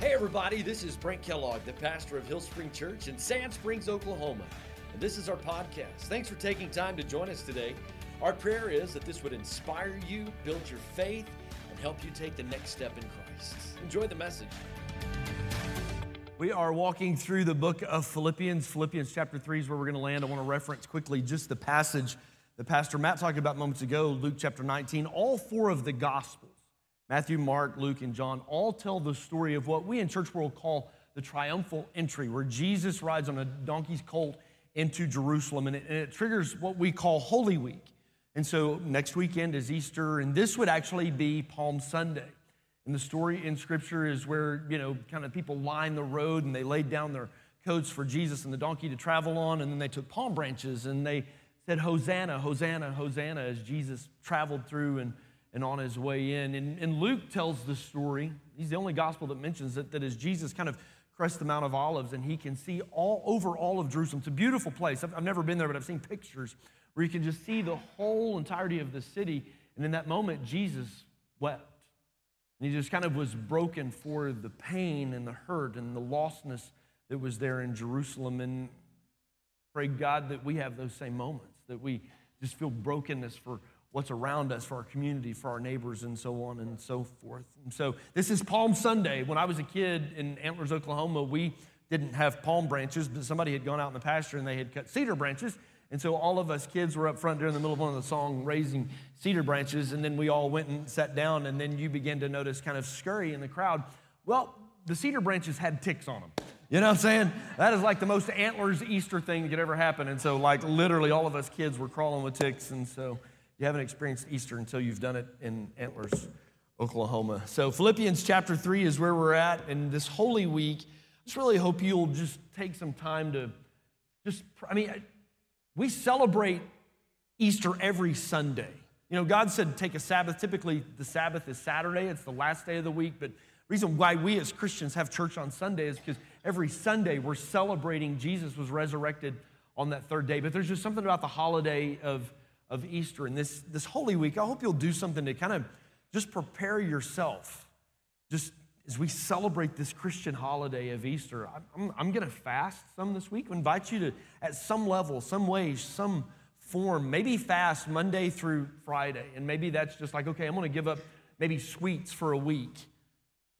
Hey, everybody, this is Brent Kellogg, the pastor of Hill Spring Church in Sand Springs, Oklahoma. And this is our podcast. Thanks for taking time to join us today. Our prayer is that this would inspire you, build your faith, and help you take the next step in Christ. Enjoy the message. We are walking through the book of Philippians. Philippians chapter 3 is where we're going to land. I want to reference quickly just the passage that Pastor Matt talked about moments ago, Luke chapter 19. All four of the Gospels Matthew, Mark, Luke, and John all tell the story of what we in church world call the triumphal entry, where Jesus rides on a donkey's colt into Jerusalem, and it, and it triggers what we call Holy Week. And so next weekend is Easter, and this would actually be Palm Sunday. And the story in Scripture is where, you know, kind of people line the road and they laid down their coats for Jesus and the donkey to travel on, and then they took palm branches and they said, Hosanna, Hosanna, Hosanna, as Jesus traveled through and and on his way in. And, and Luke tells the story. He's the only gospel that mentions it, that as Jesus kind of crest the Mount of Olives and he can see all over all of Jerusalem. It's a beautiful place. I've, I've never been there, but I've seen pictures where you can just see the whole entirety of the city. And in that moment, Jesus wept. And he just kind of was broken for the pain and the hurt and the lostness that was there in Jerusalem. And pray God that we have those same moments, that we just feel brokenness for what's around us, for our community, for our neighbors, and so on and so forth. And so this is Palm Sunday. When I was a kid in Antlers, Oklahoma, we didn't have palm branches, but somebody had gone out in the pasture and they had cut cedar branches. And so all of us kids were up front during the middle of one of the song raising cedar branches, and then we all went and sat down, and then you began to notice kind of scurry in the crowd. Well, the cedar branches had ticks on them. You know what I'm saying? That is like the most antlers Easter thing that could ever happen. And so, like, literally, all of us kids were crawling with ticks. And so, you haven't experienced Easter until you've done it in Antlers, Oklahoma. So, Philippians chapter 3 is where we're at. And this Holy Week, I just really hope you'll just take some time to just, I mean, we celebrate Easter every Sunday. You know, God said take a Sabbath. Typically, the Sabbath is Saturday, it's the last day of the week. But reason why we as Christians have church on Sunday is because every Sunday we're celebrating Jesus was resurrected on that third day. But there's just something about the holiday of of Easter and this, this Holy Week, I hope you'll do something to kind of just prepare yourself. Just as we celebrate this Christian holiday of Easter, I'm, I'm going to fast some this week. I invite you to, at some level, some way, some form, maybe fast Monday through Friday. And maybe that's just like, okay, I'm going to give up maybe sweets for a week.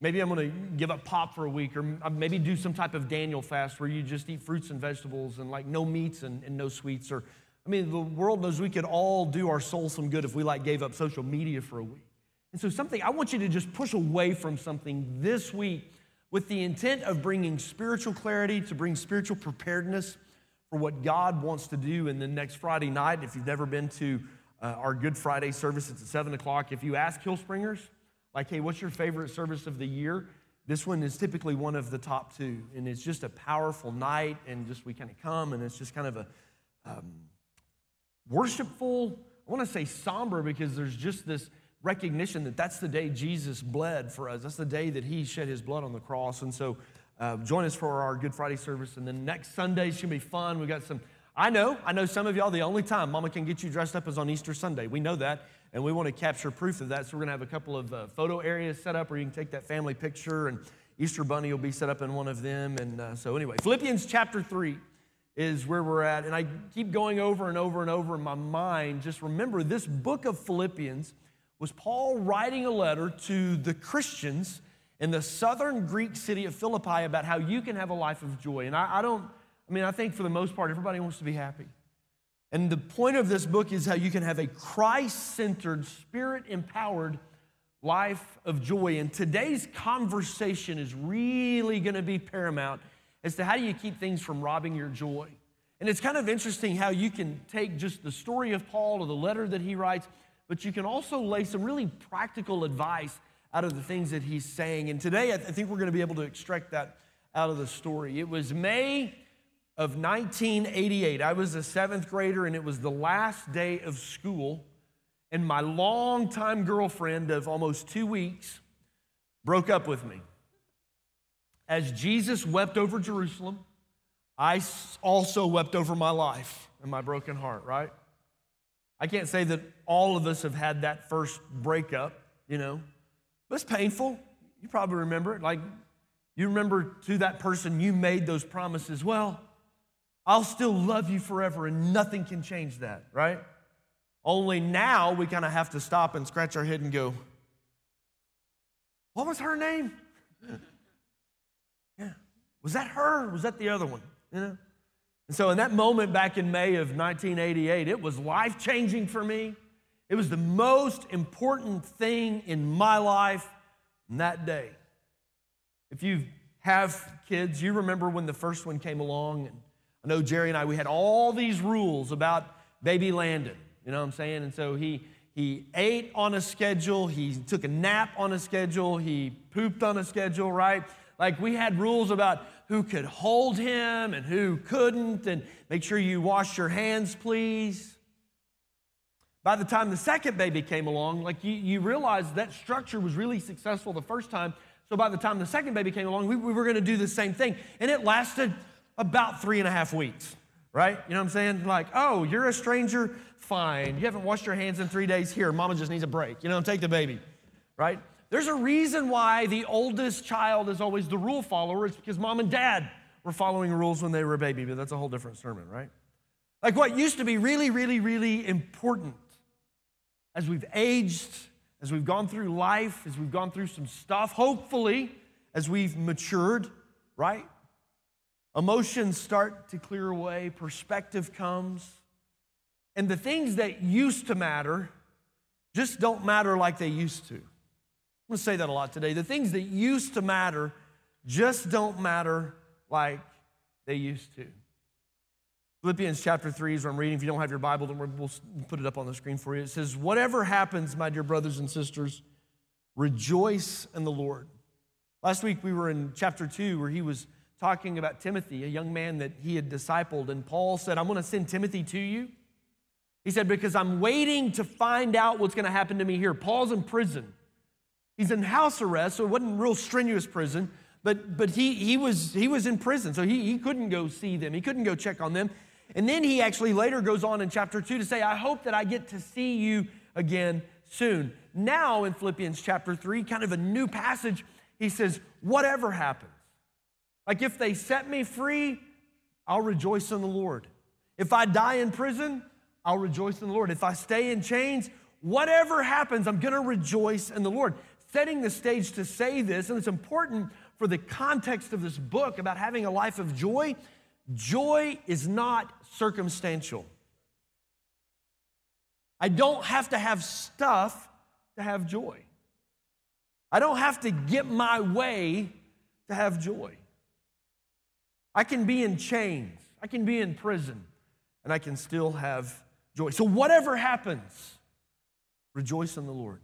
Maybe I'm going to give up pop for a week, or maybe do some type of Daniel fast where you just eat fruits and vegetables and like no meats and, and no sweets, or I mean, the world knows we could all do our soul some good if we like gave up social media for a week. And so, something I want you to just push away from something this week with the intent of bringing spiritual clarity, to bring spiritual preparedness for what God wants to do in the next Friday night. If you've never been to uh, our Good Friday service, it's at 7 o'clock. If you ask Hillspringers, like, hey, what's your favorite service of the year? This one is typically one of the top two. And it's just a powerful night, and just we kind of come, and it's just kind of a. Um, worshipful. I want to say somber because there's just this recognition that that's the day Jesus bled for us. That's the day that he shed his blood on the cross. And so uh, join us for our Good Friday service. And then next Sunday, it's going to be fun. We got some, I know, I know some of y'all, the only time mama can get you dressed up is on Easter Sunday. We know that. And we want to capture proof of that. So we're going to have a couple of uh, photo areas set up where you can take that family picture. And Easter Bunny will be set up in one of them. And uh, so, anyway, Philippians chapter 3 is where we're at. And I keep going over and over and over in my mind. Just remember, this book of Philippians was Paul writing a letter to the Christians in the southern Greek city of Philippi about how you can have a life of joy. And I, I don't, I mean, I think for the most part, everybody wants to be happy. And the point of this book is how you can have a Christ centered, spirit empowered life of joy. And today's conversation is really going to be paramount as to how do you keep things from robbing your joy. And it's kind of interesting how you can take just the story of Paul or the letter that he writes, but you can also lay some really practical advice out of the things that he's saying. And today, I think we're going to be able to extract that out of the story. It was May of 1988. I was a seventh grader, and it was the last day of school. And my longtime girlfriend of almost two weeks broke up with me. As Jesus wept over Jerusalem, I also wept over my life and my broken heart, right? I can't say that all of us have had that first breakup, you know, but it's painful. You probably remember it. Like, You remember to that person you made those promises. Well, I'll still love you forever and nothing can change that, right? Only now we kind of have to stop and scratch our head and go, What was her name? Was that her? Was that the other one? You know? And so, in that moment back in May of 1988, it was life changing for me. It was the most important thing in my life that day. If you have kids, you remember when the first one came along. And I know Jerry and I, we had all these rules about baby Landon. You know what I'm saying? And so he, he ate on a schedule, he took a nap on a schedule, he pooped on a schedule, right? Like we had rules about who could hold him and who couldn't, and make sure you wash your hands, please. By the time the second baby came along, like you, you realized that structure was really successful the first time. So by the time the second baby came along, we, we were going to do the same thing. And it lasted about three and a half weeks, right? You know what I'm saying? Like, oh, you're a stranger fine. You haven't washed your hands in three days. Here, mama just needs a break. You know, take the baby, right? There's a reason why the oldest child is always the rule follower. It's because mom and dad were following rules when they were a baby, but that's a whole different sermon, right? Like what used to be really, really, really important as we've aged, as we've gone through life, as we've gone through some stuff, hopefully, as we've matured, right? Emotions start to clear away, perspective comes. And the things that used to matter just don't matter like they used to. I'm gonna say that a lot today. The things that used to matter just don't matter like they used to. Philippians chapter 3 is where I'm reading. If you don't have your Bible, then we'll put it up on the screen for you. It says, Whatever happens, my dear brothers and sisters, rejoice in the Lord. Last week we were in chapter 2 where he was talking about Timothy, a young man that he had discipled. And Paul said, I'm going to send Timothy to you he said, Because I'm waiting to find out what's going to happen to me here. Paul's in prison. He's in house arrest, so it wasn't real strenuous prison, but, but he, he, was, he was in prison, so he, he couldn't go see them. He couldn't go check on them. And then he actually later goes on in chapter 2 to say, I hope that I get to see you again soon. Now, in Philippians chapter 3, kind of a new passage, he says, Whatever happens, like if they set me free, I'll rejoice in the Lord. If I die in prison, I'll rejoice in the Lord. If I stay in chains, whatever happens, I'm going to rejoice in the Lord. Setting the stage to say this, and it's important for the context of this book about having a life of joy. Joy is not circumstantial. I don't have to have stuff to have joy. I don't have to get my way to have joy. I can be in chains, I can be in prison, and I can still have joy. So, whatever happens, rejoice in the Lord.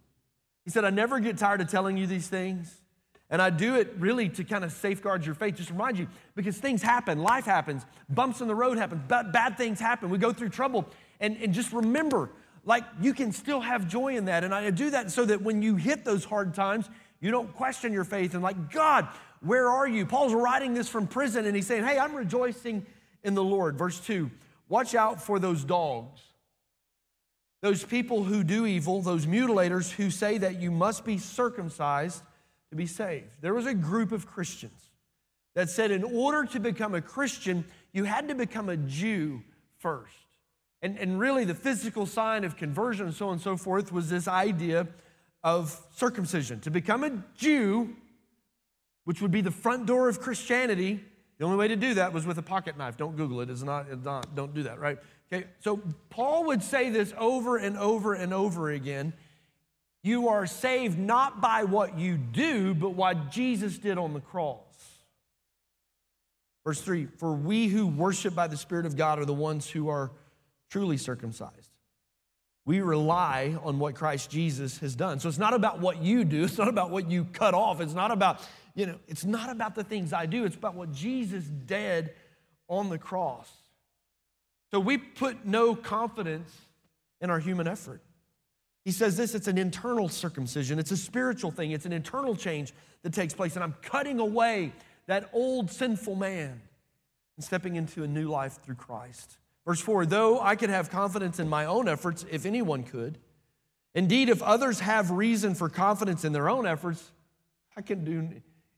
He said, I never get tired of telling you these things. And I do it really to kind of safeguard your faith, just remind you, because things happen, life happens, bumps in the road happen, bad, bad things happen, we go through trouble. And, and just remember, like you can still have joy in that. And I do that so that when you hit those hard times, you don't question your faith and like, God, where are you? Paul's writing this from prison and he's saying, Hey, I'm rejoicing in the Lord. Verse 2 Watch out for those dogs those people who do evil, those mutilators who say that you must be circumcised to be saved. There was a group of Christians that said in order to become a Christian, you had to become a Jew first. And, and really, the physical sign of conversion and so on and so forth was this idea of circumcision. To become a Jew, which would be the front door of Christianity, the only way to do that was with a pocket knife. Don't Google it. It's not, it's not don't do that, right? Okay, so Paul would say this over and over and over again. You are saved not by what you do, but what Jesus did on the cross. Verse 3 For we who worship by the Spirit of God are the ones who are truly circumcised. We rely on what Christ Jesus has done. So it's not about what you do, it's not about what you cut off, it's not about, you know, it's not about the things I do, it's about what Jesus did on the cross. So we put no confidence in our human effort. He says this it's an internal circumcision, it's a spiritual thing, it's an internal change that takes place. And I'm cutting away that old sinful man and stepping into a new life through Christ. Verse 4 Though I could have confidence in my own efforts, if anyone could, indeed, if others have reason for confidence in their own efforts, I can do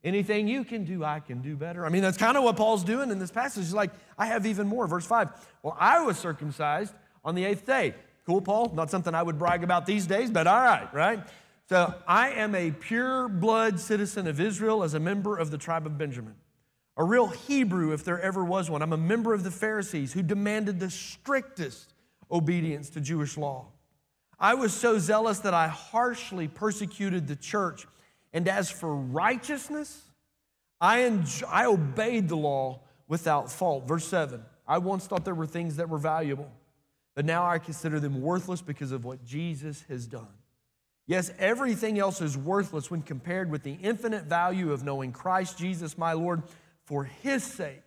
Anything you can do, I can do better. I mean, that's kind of what Paul's doing in this passage. He's like, I have even more. Verse 5. Well, I was circumcised on the eighth day. Cool, Paul? Not something I would brag about these days, but all right, right? So I am a pure blood citizen of Israel as a member of the tribe of Benjamin. A real Hebrew, if there ever was one. I'm a member of the Pharisees who demanded the strictest obedience to Jewish law. I was so zealous that I harshly persecuted the church. And as for righteousness, I, enjoy, I obeyed the law without fault. Verse 7 I once thought there were things that were valuable, but now I consider them worthless because of what Jesus has done. Yes, everything else is worthless when compared with the infinite value of knowing Christ Jesus, my Lord. For his sake,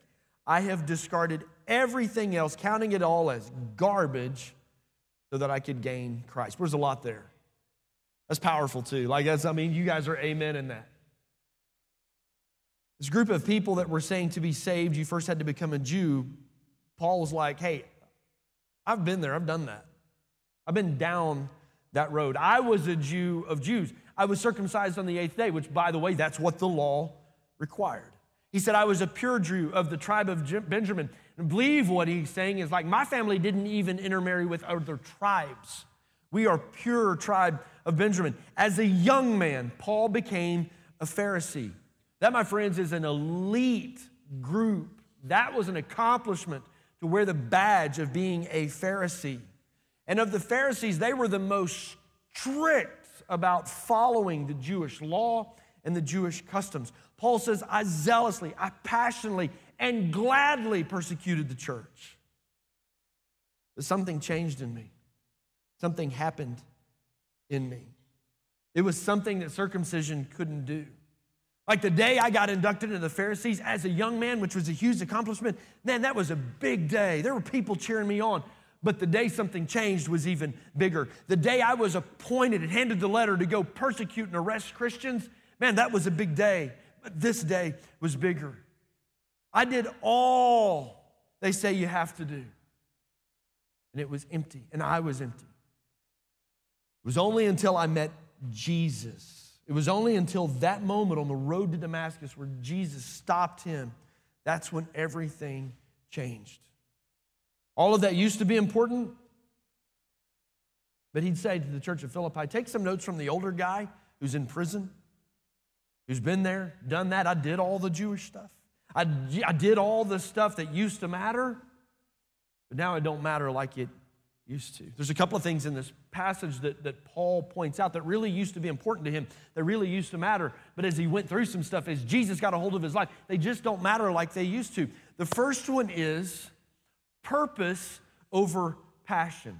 I have discarded everything else, counting it all as garbage so that I could gain Christ. There's a lot there. That's powerful too. Like that's, I mean, you guys are amen in that. This group of people that were saying to be saved, you first had to become a Jew. Paul was like, hey, I've been there, I've done that. I've been down that road. I was a Jew of Jews. I was circumcised on the eighth day, which, by the way, that's what the law required. He said, I was a pure Jew of the tribe of Benjamin. And believe what he's saying is like, my family didn't even intermarry with other tribes. We are pure tribe of Benjamin. As a young man, Paul became a Pharisee. That, my friends, is an elite group. That was an accomplishment to wear the badge of being a Pharisee. And of the Pharisees, they were the most strict about following the Jewish law and the Jewish customs. Paul says, I zealously, I passionately, and gladly persecuted the church. But something changed in me. Something happened in me. It was something that circumcision couldn't do. Like the day I got inducted into the Pharisees as a young man, which was a huge accomplishment, man, that was a big day. There were people cheering me on. But the day something changed was even bigger. The day I was appointed and handed the letter to go persecute and arrest Christians, man, that was a big day. But this day was bigger. I did all they say you have to do. And it was empty, and I was empty. It was only until I met Jesus. It was only until that moment on the road to Damascus where Jesus stopped him. That's when everything changed. All of that used to be important, but he'd say to the church of Philippi, take some notes from the older guy who's in prison, who's been there, done that. I did all the Jewish stuff. I, I did all the stuff that used to matter, but now it don't matter like it used to. There's a couple of things in this passage that, that Paul points out that really used to be important to him, that really used to matter. But as he went through some stuff, as Jesus got a hold of his life, they just don't matter like they used to. The first one is purpose over passion.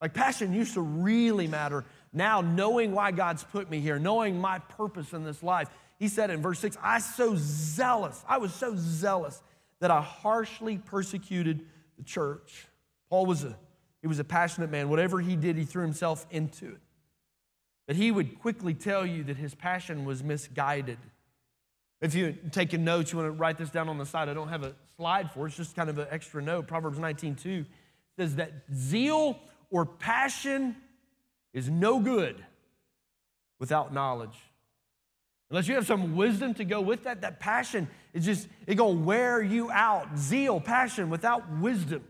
Like passion used to really matter. Now, knowing why God's put me here, knowing my purpose in this life, he said in verse 6, I so zealous, I was so zealous that I harshly persecuted the church. Paul was a he was a passionate man. Whatever he did, he threw himself into it. But he would quickly tell you that his passion was misguided. If you're taking notes, you want to write this down on the side. I don't have a slide for it. It's just kind of an extra note. Proverbs 19:2 says that zeal or passion is no good without knowledge. Unless you have some wisdom to go with that, that passion is just, it gonna wear you out. Zeal, passion without wisdom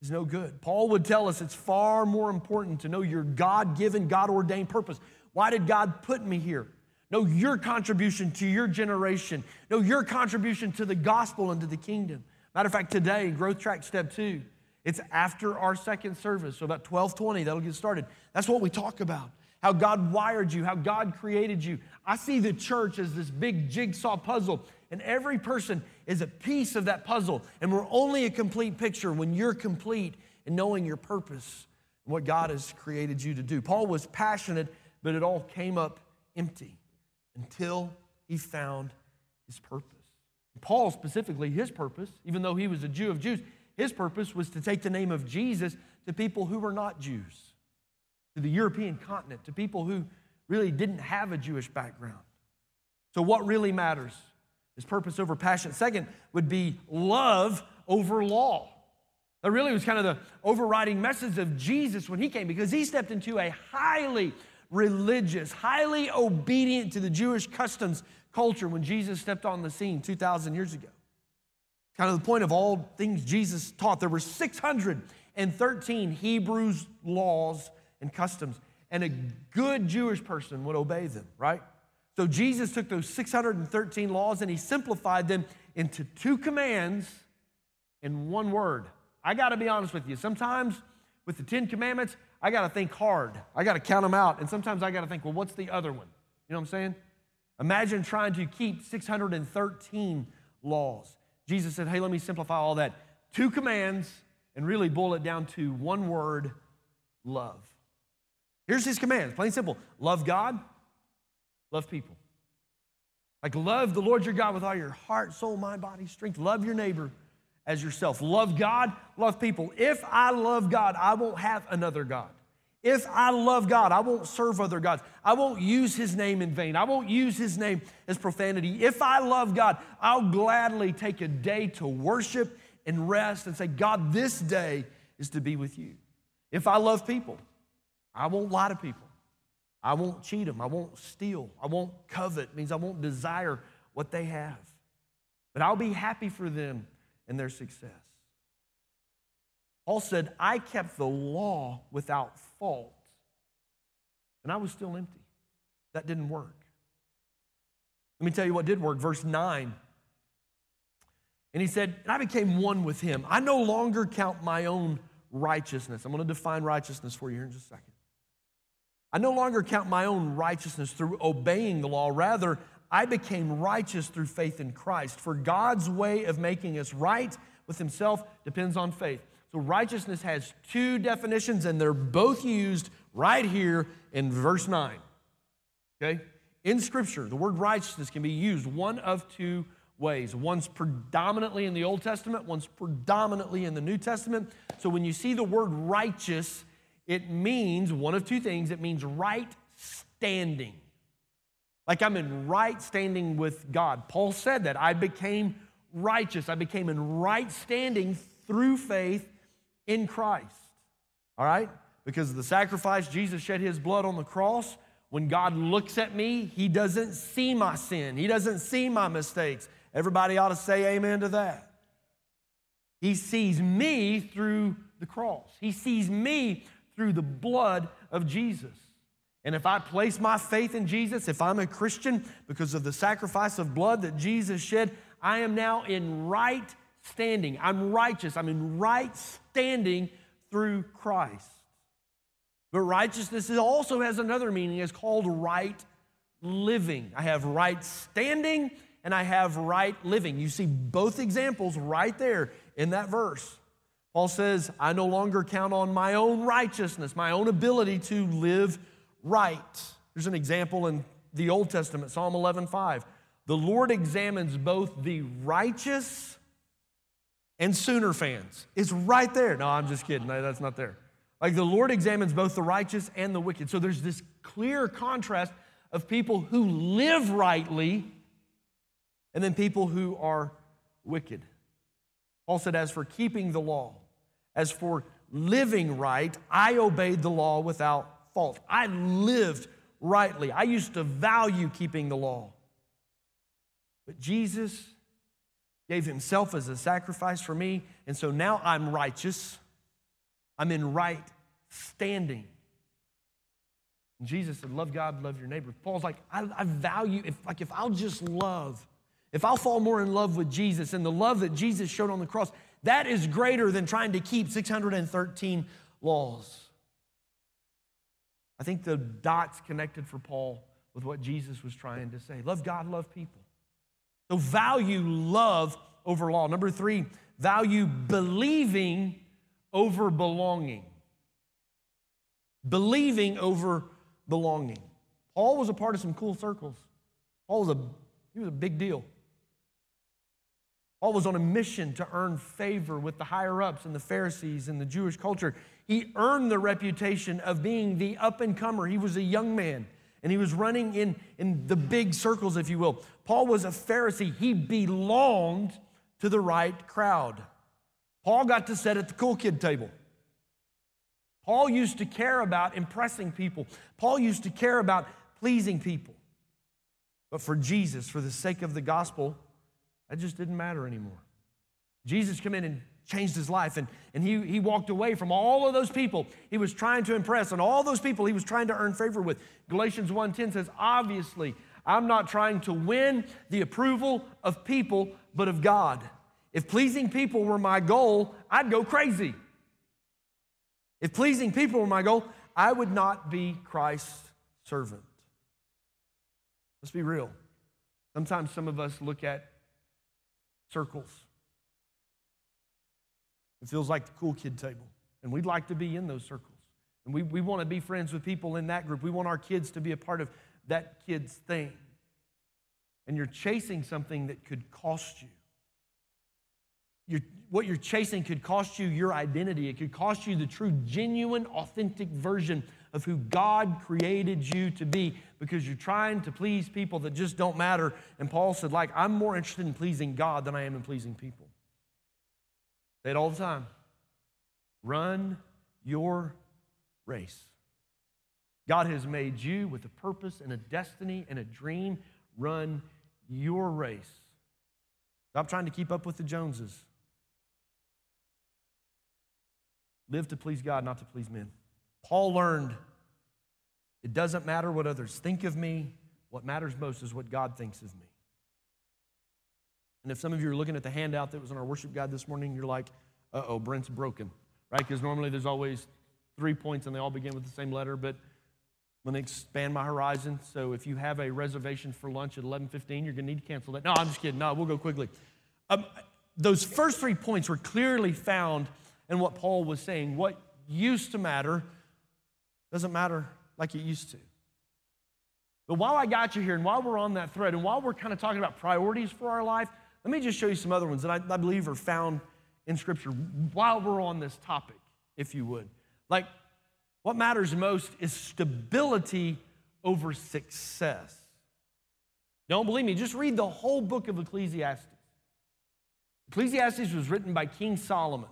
is no good. Paul would tell us it's far more important to know your God given, God ordained purpose. Why did God put me here? Know your contribution to your generation. Know your contribution to the gospel and to the kingdom. Matter of fact, today, Growth Track Step 2, it's after our second service, so about 1220, that'll get started. That's what we talk about how God wired you, how God created you. I see the church as this big jigsaw puzzle, and every person is a piece of that puzzle. And we're only a complete picture when you're complete in knowing your purpose and what God has created you to do. Paul was passionate, but it all came up empty until he found his purpose. Paul, specifically, his purpose, even though he was a Jew of Jews, his purpose was to take the name of Jesus to people who were not Jews to the European continent, to people who really didn't have a Jewish background. So, what really matters is purpose over passion. Second would be love over law. That really was kind of the overriding message of Jesus when he came because he stepped into a highly religious, highly obedient to the Jewish customs culture when Jesus stepped on the scene 2,000 years ago. Kind of the point of all things Jesus taught. There were 613 Hebrews laws and customs, and a good Jewish person would obey them, right? So Jesus took those 613 laws and he simplified them into two commands in one word. I got to be honest with you. Sometimes with the 10 commandments, I got to think hard. I got to count them out. And sometimes I got to think, well, what's the other one? You know what I'm saying? Imagine trying to keep 613 laws. Jesus said, hey, let me simplify all that. Two commands and really boil it down to one word love. Here's his commands, plain simple love God, love people. Like, love the Lord your God with all your heart, soul, mind, body, strength. Love your neighbor as yourself. Love God, love people. If I love God, I won't have another God. If I love God, I won't serve other gods. I won't use his name in vain. I won't use his name as profanity. If I love God, I'll gladly take a day to worship and rest and say, God, this day is to be with you. If I love people, I won't lie to people. I won't cheat them. I won't steal. I won't covet. It means I won't desire what they have. But I'll be happy for them and their success. Paul said, I kept the law without fault, and I was still empty. That didn't work. Let me tell you what did work. Verse 9. And he said, And I became one with him. I no longer count my own righteousness. I'm going to define righteousness for you here in just a second. I no longer count my own righteousness through obeying the law. Rather, I became righteous through faith in Christ. For God's way of making us right with Himself depends on faith. So, righteousness has two definitions, and they're both used right here in verse 9. Okay? In Scripture, the word righteousness can be used one of two ways. One's predominantly in the Old Testament, one's predominantly in the New Testament. So, when you see the word righteous, it means one of two things it means right standing. Like I'm in right standing with God. Paul said that. I became righteous. I became in right standing through faith in Christ. All right? Because of the sacrifice, Jesus shed his blood on the cross. When God looks at me, he doesn't see my sin, he doesn't see my mistakes. Everybody ought to say amen to that. He sees me through the cross, he sees me through the blood of Jesus. And if I place my faith in Jesus, if I'm a Christian because of the sacrifice of blood that Jesus shed, I am now in right standing. I'm righteous. I'm in right standing through Christ. But righteousness also has another meaning. It's called right living. I have right standing and I have right living. You see both examples right there in that verse. Paul says, I no longer count on my own righteousness, my own ability to live right. There's an example in the Old Testament, Psalm 11:5. The Lord examines both the righteous and Sooner fans. It's right there. No, I'm just kidding. That's not there. Like the Lord examines both the righteous and the wicked. So there's this clear contrast of people who live rightly and then people who are wicked. Paul said, As for keeping the law, as for living right, I obeyed the law without fault. I lived rightly. I used to value keeping the law. But Jesus gave himself as a sacrifice for me, and so now I'm righteous. I'm in right standing. And Jesus said, Love God, love your neighbor. Paul's like, I, I value, if like if I'll just love, if I'll fall more in love with Jesus and the love that Jesus showed on the cross, that is greater than trying to keep 613 laws. I think the dots connected for Paul with what Jesus was trying to say. Love God, love people. So value love over law. Number three, value believing over belonging. Believing over belonging. Paul was a part of some cool circles. Paul was a, he was a big deal. Paul was on a mission to earn favor with the higher ups and the Pharisees and the Jewish culture. He earned the reputation of being the up and comer. He was a young man and he was running in, in the big circles, if you will. Paul was a Pharisee, he belonged to the right crowd. Paul got to sit at the cool kid table. Paul used to care about impressing people, Paul used to care about pleasing people. But for Jesus, for the sake of the gospel, that just didn't matter anymore. Jesus came in and changed his life, and, and he, he walked away from all of those people he was trying to impress and all those people he was trying to earn favor with. Galatians 1:10 says, obviously, I'm not trying to win the approval of people, but of God. If pleasing people were my goal, I'd go crazy. If pleasing people were my goal, I would not be Christ's servant. Let's be real. Sometimes some of us look at circles. It feels like the cool kid table, and we'd like to be in those circles. And we, we want to be friends with people in that group. We want our kids to be a part of that kid's thing. And you're chasing something that could cost you. You're, what you're chasing could cost you your identity. It could cost you the true, genuine, authentic version of who God created you to be because you're trying to please people that just don't matter. And Paul said, like, I'm more interested in pleasing God than I am in pleasing people. Say it all the time. Run your race. God has made you with a purpose and a destiny and a dream. Run your race. Stop trying to keep up with the Joneses. Live to please God, not to please men. Paul learned it doesn't matter what others think of me, what matters most is what God thinks of me. And if some of you are looking at the handout that was on our worship guide this morning, you're like, uh oh, Brent's broken, right? Because normally there's always three points and they all begin with the same letter, but let me expand my horizon. So if you have a reservation for lunch at 11:15, you're going to need to cancel that. No, I'm just kidding. No, we'll go quickly. Um, those first three points were clearly found in what Paul was saying. What used to matter doesn't matter like it used to. But while I got you here, and while we're on that thread, and while we're kind of talking about priorities for our life, let me just show you some other ones that I, I believe are found in Scripture while we're on this topic, if you would. Like, what matters most is stability over success. Don't believe me, just read the whole book of Ecclesiastes. Ecclesiastes was written by King Solomon.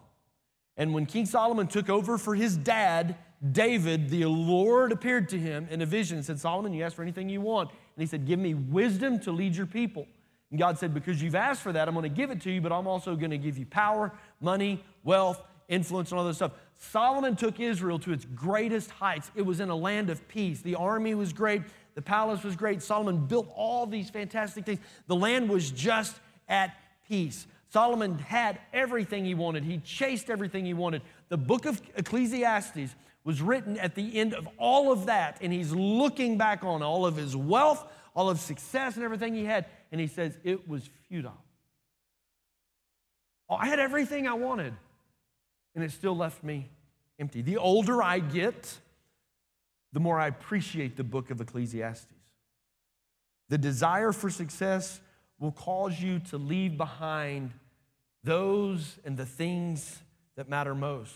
And when King Solomon took over for his dad, David, the Lord appeared to him in a vision and said, Solomon, you ask for anything you want. And he said, Give me wisdom to lead your people. And God said, Because you've asked for that, I'm going to give it to you, but I'm also going to give you power, money, wealth, influence, and all this stuff. Solomon took Israel to its greatest heights. It was in a land of peace. The army was great, the palace was great. Solomon built all these fantastic things. The land was just at peace. Solomon had everything he wanted, he chased everything he wanted. The book of Ecclesiastes was written at the end of all of that, and he's looking back on all of his wealth, all of success, and everything he had, and he says, It was futile. Oh, I had everything I wanted, and it still left me empty. The older I get, the more I appreciate the book of Ecclesiastes. The desire for success will cause you to leave behind those and the things that matter most.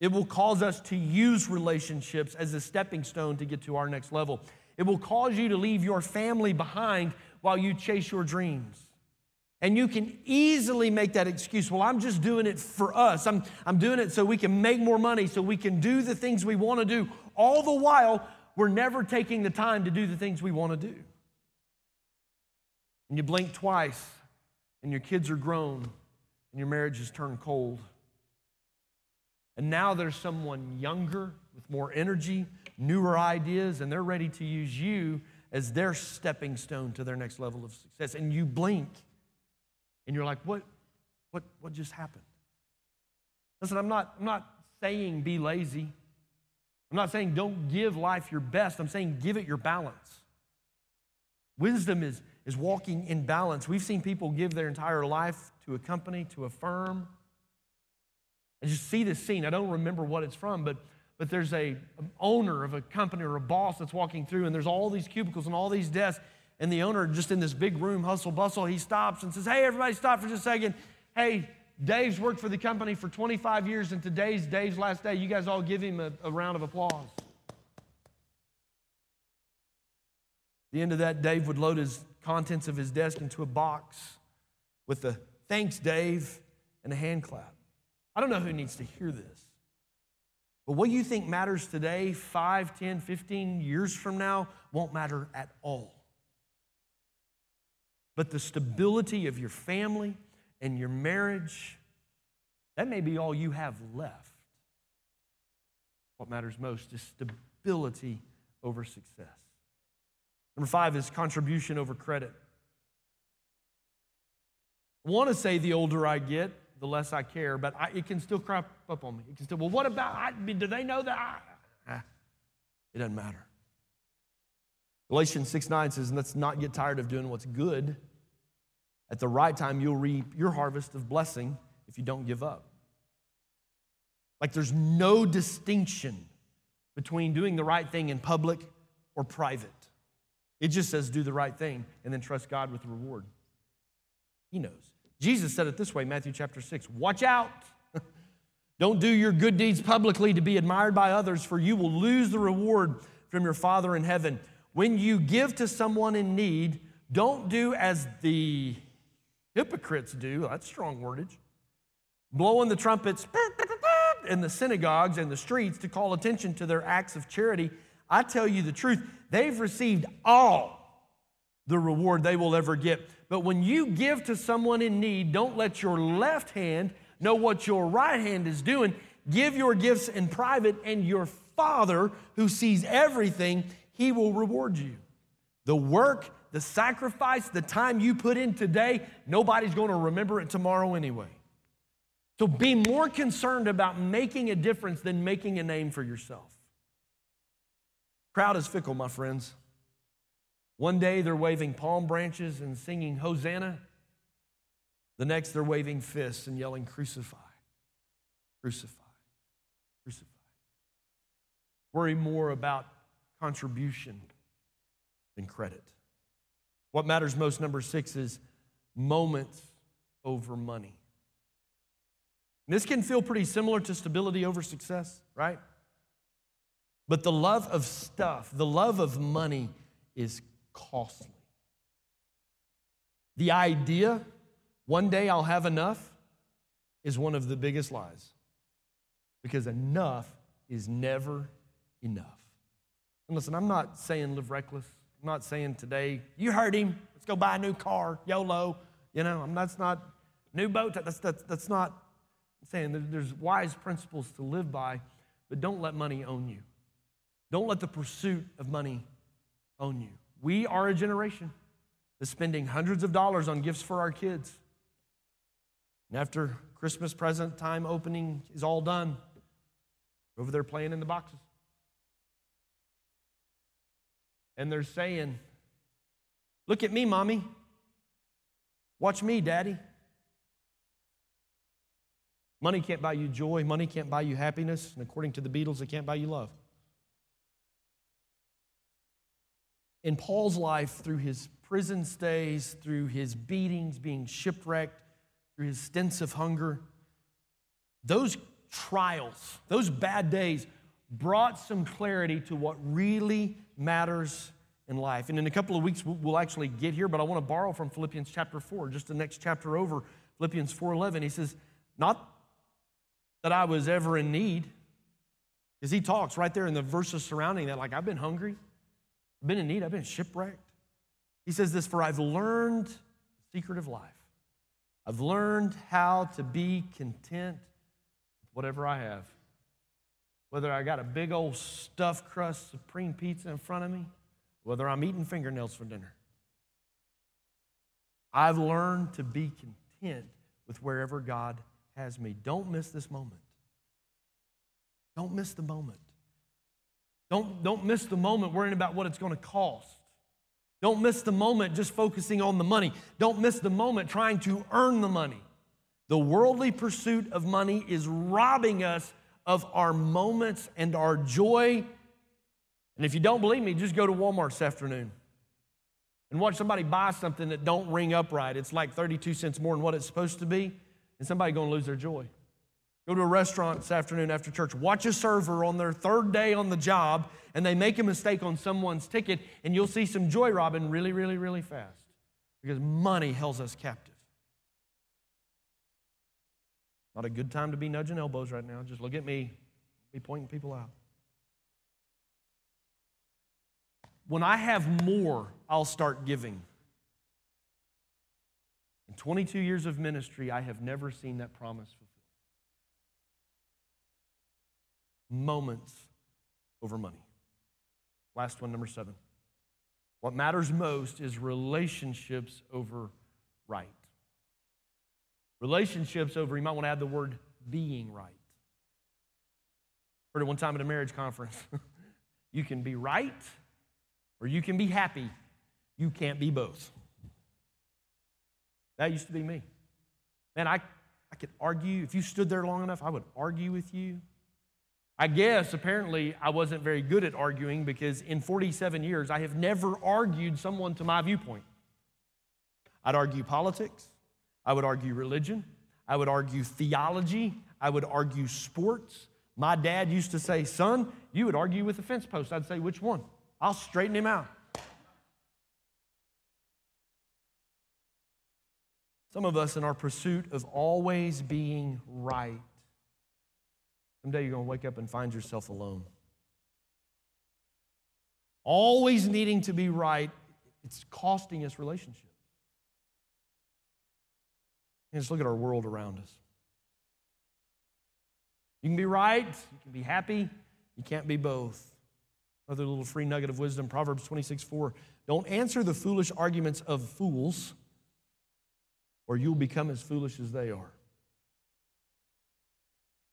It will cause us to use relationships as a stepping stone to get to our next level. It will cause you to leave your family behind while you chase your dreams. And you can easily make that excuse. Well, I'm just doing it for us. I'm, I'm doing it so we can make more money, so we can do the things we want to do. All the while, we're never taking the time to do the things we want to do. And you blink twice, and your kids are grown, and your marriage has turned cold. And now there's someone younger with more energy, newer ideas, and they're ready to use you as their stepping stone to their next level of success. And you blink and you're like, what, what, what just happened? Listen, I'm not, I'm not saying be lazy. I'm not saying don't give life your best. I'm saying give it your balance. Wisdom is, is walking in balance. We've seen people give their entire life to a company, to a firm, I just see this scene. I don't remember what it's from, but but there's a owner of a company or a boss that's walking through, and there's all these cubicles and all these desks, and the owner just in this big room, hustle bustle, he stops and says, "Hey, everybody, stop for just a second. Hey, Dave's worked for the company for 25 years, and today's Dave's last day. You guys all give him a, a round of applause." the end of that, Dave would load his contents of his desk into a box with the thanks, Dave, and a hand clap. I don't know who needs to hear this. But what you think matters today, 5, 10, 15 years from now, won't matter at all. But the stability of your family and your marriage, that may be all you have left. What matters most is stability over success. Number five is contribution over credit. I want to say the older I get, the less I care, but I, it can still crop up on me. It can still, well, what about, I, do they know that? I, ah, it doesn't matter. Galatians 6 9 says, let's not get tired of doing what's good. At the right time, you'll reap your harvest of blessing if you don't give up. Like there's no distinction between doing the right thing in public or private. It just says do the right thing and then trust God with the reward. He knows. Jesus said it this way, Matthew chapter 6 Watch out. Don't do your good deeds publicly to be admired by others, for you will lose the reward from your Father in heaven. When you give to someone in need, don't do as the hypocrites do. That's strong wordage. Blowing the trumpets in the synagogues and the streets to call attention to their acts of charity. I tell you the truth, they've received all the reward they will ever get. But when you give to someone in need, don't let your left hand know what your right hand is doing. Give your gifts in private, and your Father, who sees everything, He will reward you. The work, the sacrifice, the time you put in today, nobody's going to remember it tomorrow anyway. So be more concerned about making a difference than making a name for yourself. Crowd is fickle, my friends. One day they're waving palm branches and singing Hosanna. The next they're waving fists and yelling, Crucify, crucify, crucify. Worry more about contribution than credit. What matters most, number six, is moments over money. This can feel pretty similar to stability over success, right? But the love of stuff, the love of money is costly. The idea, one day I'll have enough, is one of the biggest lies. Because enough is never enough. And listen, I'm not saying live reckless. I'm not saying today, you heard him, let's go buy a new car, YOLO. You know, I'm, that's not, new boat, that's, that's, that's not, I'm saying there's wise principles to live by, but don't let money own you. Don't let the pursuit of money own you. We are a generation that's spending hundreds of dollars on gifts for our kids. And after Christmas present time opening is all done, over there playing in the boxes. And they're saying, Look at me, mommy. Watch me, daddy. Money can't buy you joy. Money can't buy you happiness. And according to the Beatles, it can't buy you love. In Paul's life, through his prison stays, through his beatings, being shipwrecked, through his stints of hunger, those trials, those bad days brought some clarity to what really matters in life. And in a couple of weeks, we'll actually get here, but I want to borrow from Philippians chapter 4, just the next chapter over, Philippians 4.11. He says, not that I was ever in need, because he talks right there in the verses surrounding that, like, I've been hungry, I've been in need, I've been shipwrecked. He says this, for I've learned the secret of life. I've learned how to be content with whatever I have. Whether I got a big old stuffed crust supreme pizza in front of me, whether I'm eating fingernails for dinner. I've learned to be content with wherever God has me. Don't miss this moment. Don't miss the moment. Don't, don't miss the moment worrying about what it's going to cost. Don't miss the moment just focusing on the money. Don't miss the moment trying to earn the money. The worldly pursuit of money is robbing us of our moments and our joy. And if you don't believe me, just go to Walmart this afternoon and watch somebody buy something that don't ring up right. It's like 32 cents more than what it's supposed to be, and somebody going to lose their joy. Go to a restaurant this afternoon after church. Watch a server on their third day on the job, and they make a mistake on someone's ticket, and you'll see some joy robbing really, really, really fast because money holds us captive. Not a good time to be nudging elbows right now. Just look at me. be pointing people out. When I have more, I'll start giving. In 22 years of ministry, I have never seen that promise Moments over money. Last one, number seven. What matters most is relationships over right. Relationships over, you might want to add the word being right. Heard it one time at a marriage conference. you can be right or you can be happy. You can't be both. That used to be me. Man, I, I could argue. If you stood there long enough, I would argue with you. I guess apparently I wasn't very good at arguing because in 47 years, I have never argued someone to my viewpoint. I'd argue politics, I would argue religion, I would argue theology, I would argue sports. My dad used to say, Son, you would argue with a fence post. I'd say, Which one? I'll straighten him out. Some of us, in our pursuit of always being right, someday you're going to wake up and find yourself alone. Always needing to be right, it's costing us relationships. And just look at our world around us. You can be right, you can be happy, you can't be both. Another little free nugget of wisdom Proverbs 26 4. Don't answer the foolish arguments of fools, or you'll become as foolish as they are.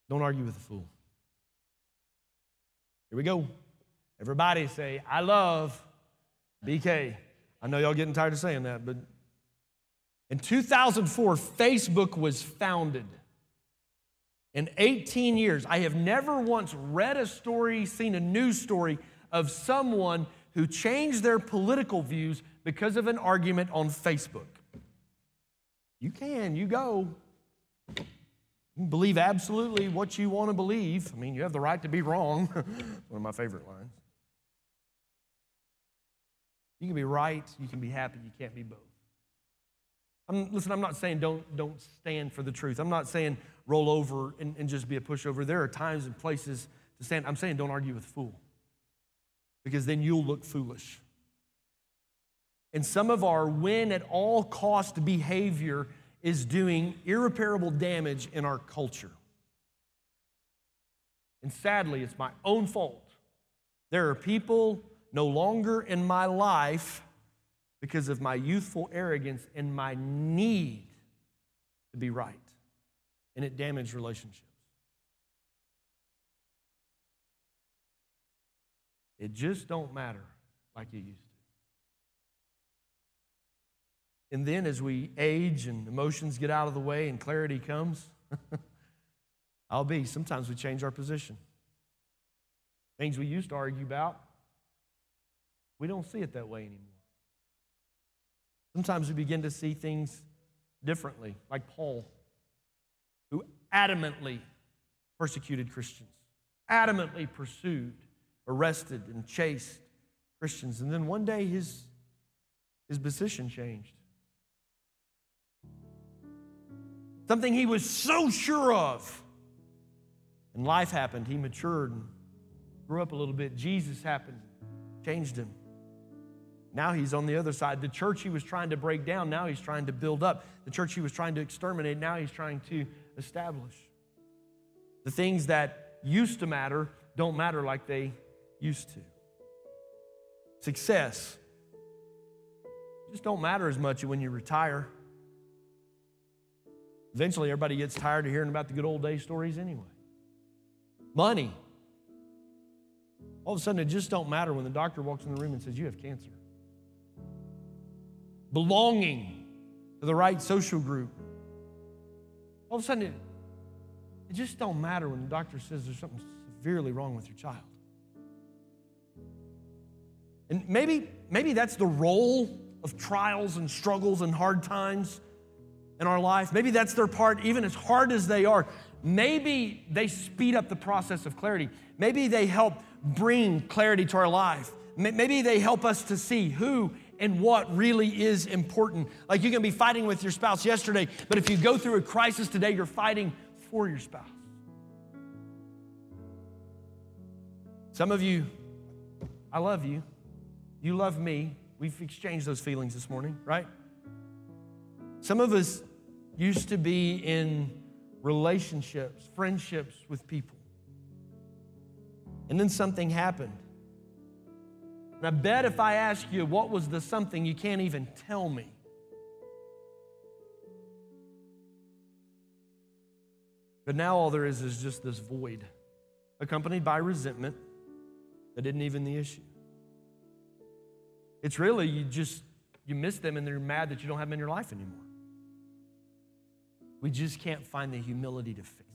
Don't argue with a fool. Here we go. Everybody say, I love BK. I know y'all getting tired of saying that, but in 2004, Facebook was founded. In 18 years, I have never once read a story, seen a news story of someone who changed their political views because of an argument on Facebook. You can, you go. Believe absolutely what you want to believe. I mean, you have the right to be wrong. One of my favorite lines. You can be right, you can be happy, you can't be both. I'm, listen, I'm not saying don't, don't stand for the truth. I'm not saying roll over and, and just be a pushover. There are times and places to stand. I'm saying don't argue with a fool because then you'll look foolish. And some of our win at all cost behavior is doing irreparable damage in our culture. And sadly, it's my own fault. There are people no longer in my life because of my youthful arrogance and my need to be right. And it damaged relationships. It just don't matter like it used to. And then as we age and emotions get out of the way and clarity comes, I'll be, sometimes we change our position. Things we used to argue about, we don't see it that way anymore. Sometimes we begin to see things differently, like Paul, who adamantly persecuted Christians, adamantly pursued, arrested, and chased Christians. And then one day his, his position changed. Something he was so sure of. And life happened. He matured and grew up a little bit. Jesus happened, changed him. Now he's on the other side. The church he was trying to break down, now he's trying to build up. The church he was trying to exterminate, now he's trying to establish. The things that used to matter don't matter like they used to. Success just don't matter as much when you retire. Eventually, everybody gets tired of hearing about the good old day stories anyway. Money. All of a sudden, it just don't matter when the doctor walks in the room and says, You have cancer belonging to the right social group. All of a sudden, it, it just don't matter when the doctor says there's something severely wrong with your child. And maybe, maybe that's the role of trials and struggles and hard times in our life. Maybe that's their part, even as hard as they are. Maybe they speed up the process of clarity. Maybe they help bring clarity to our life. Maybe they help us to see who and what really is important. Like you can be fighting with your spouse yesterday, but if you go through a crisis today, you're fighting for your spouse. Some of you, I love you. You love me. We've exchanged those feelings this morning, right? Some of us used to be in relationships, friendships with people. And then something happened. And I bet if I ask you what was the something, you can't even tell me. But now all there is is just this void, accompanied by resentment that isn't even the issue. It's really you just you miss them and they're mad that you don't have them in your life anymore. We just can't find the humility to fix it.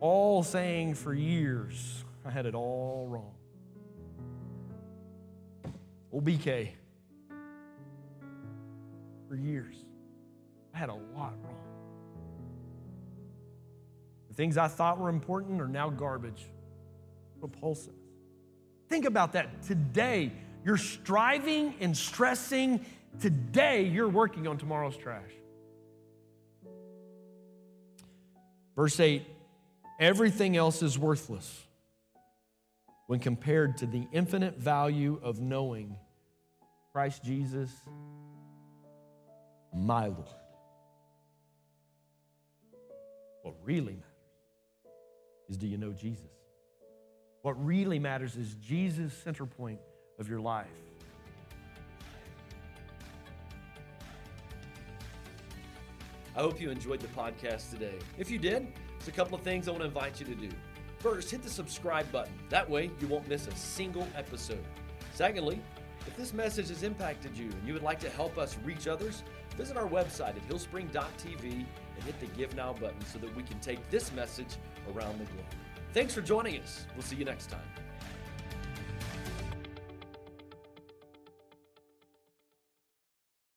All saying for years, I had it all wrong. Old BK, for years. I had a lot wrong. The things I thought were important are now garbage. repulsive. Think about that. Today, you're striving and stressing. Today, you're working on tomorrow's trash. Verse 8 everything else is worthless when compared to the infinite value of knowing Christ Jesus, my Lord. What really matters is do you know Jesus? What really matters is Jesus' center point of your life. I hope you enjoyed the podcast today. If you did, there's a couple of things I want to invite you to do. First, hit the subscribe button. That way, you won't miss a single episode. Secondly, if this message has impacted you and you would like to help us reach others, visit our website at hillspring.tv and hit the Give Now button so that we can take this message around the globe. Thanks for joining us. We'll see you next time.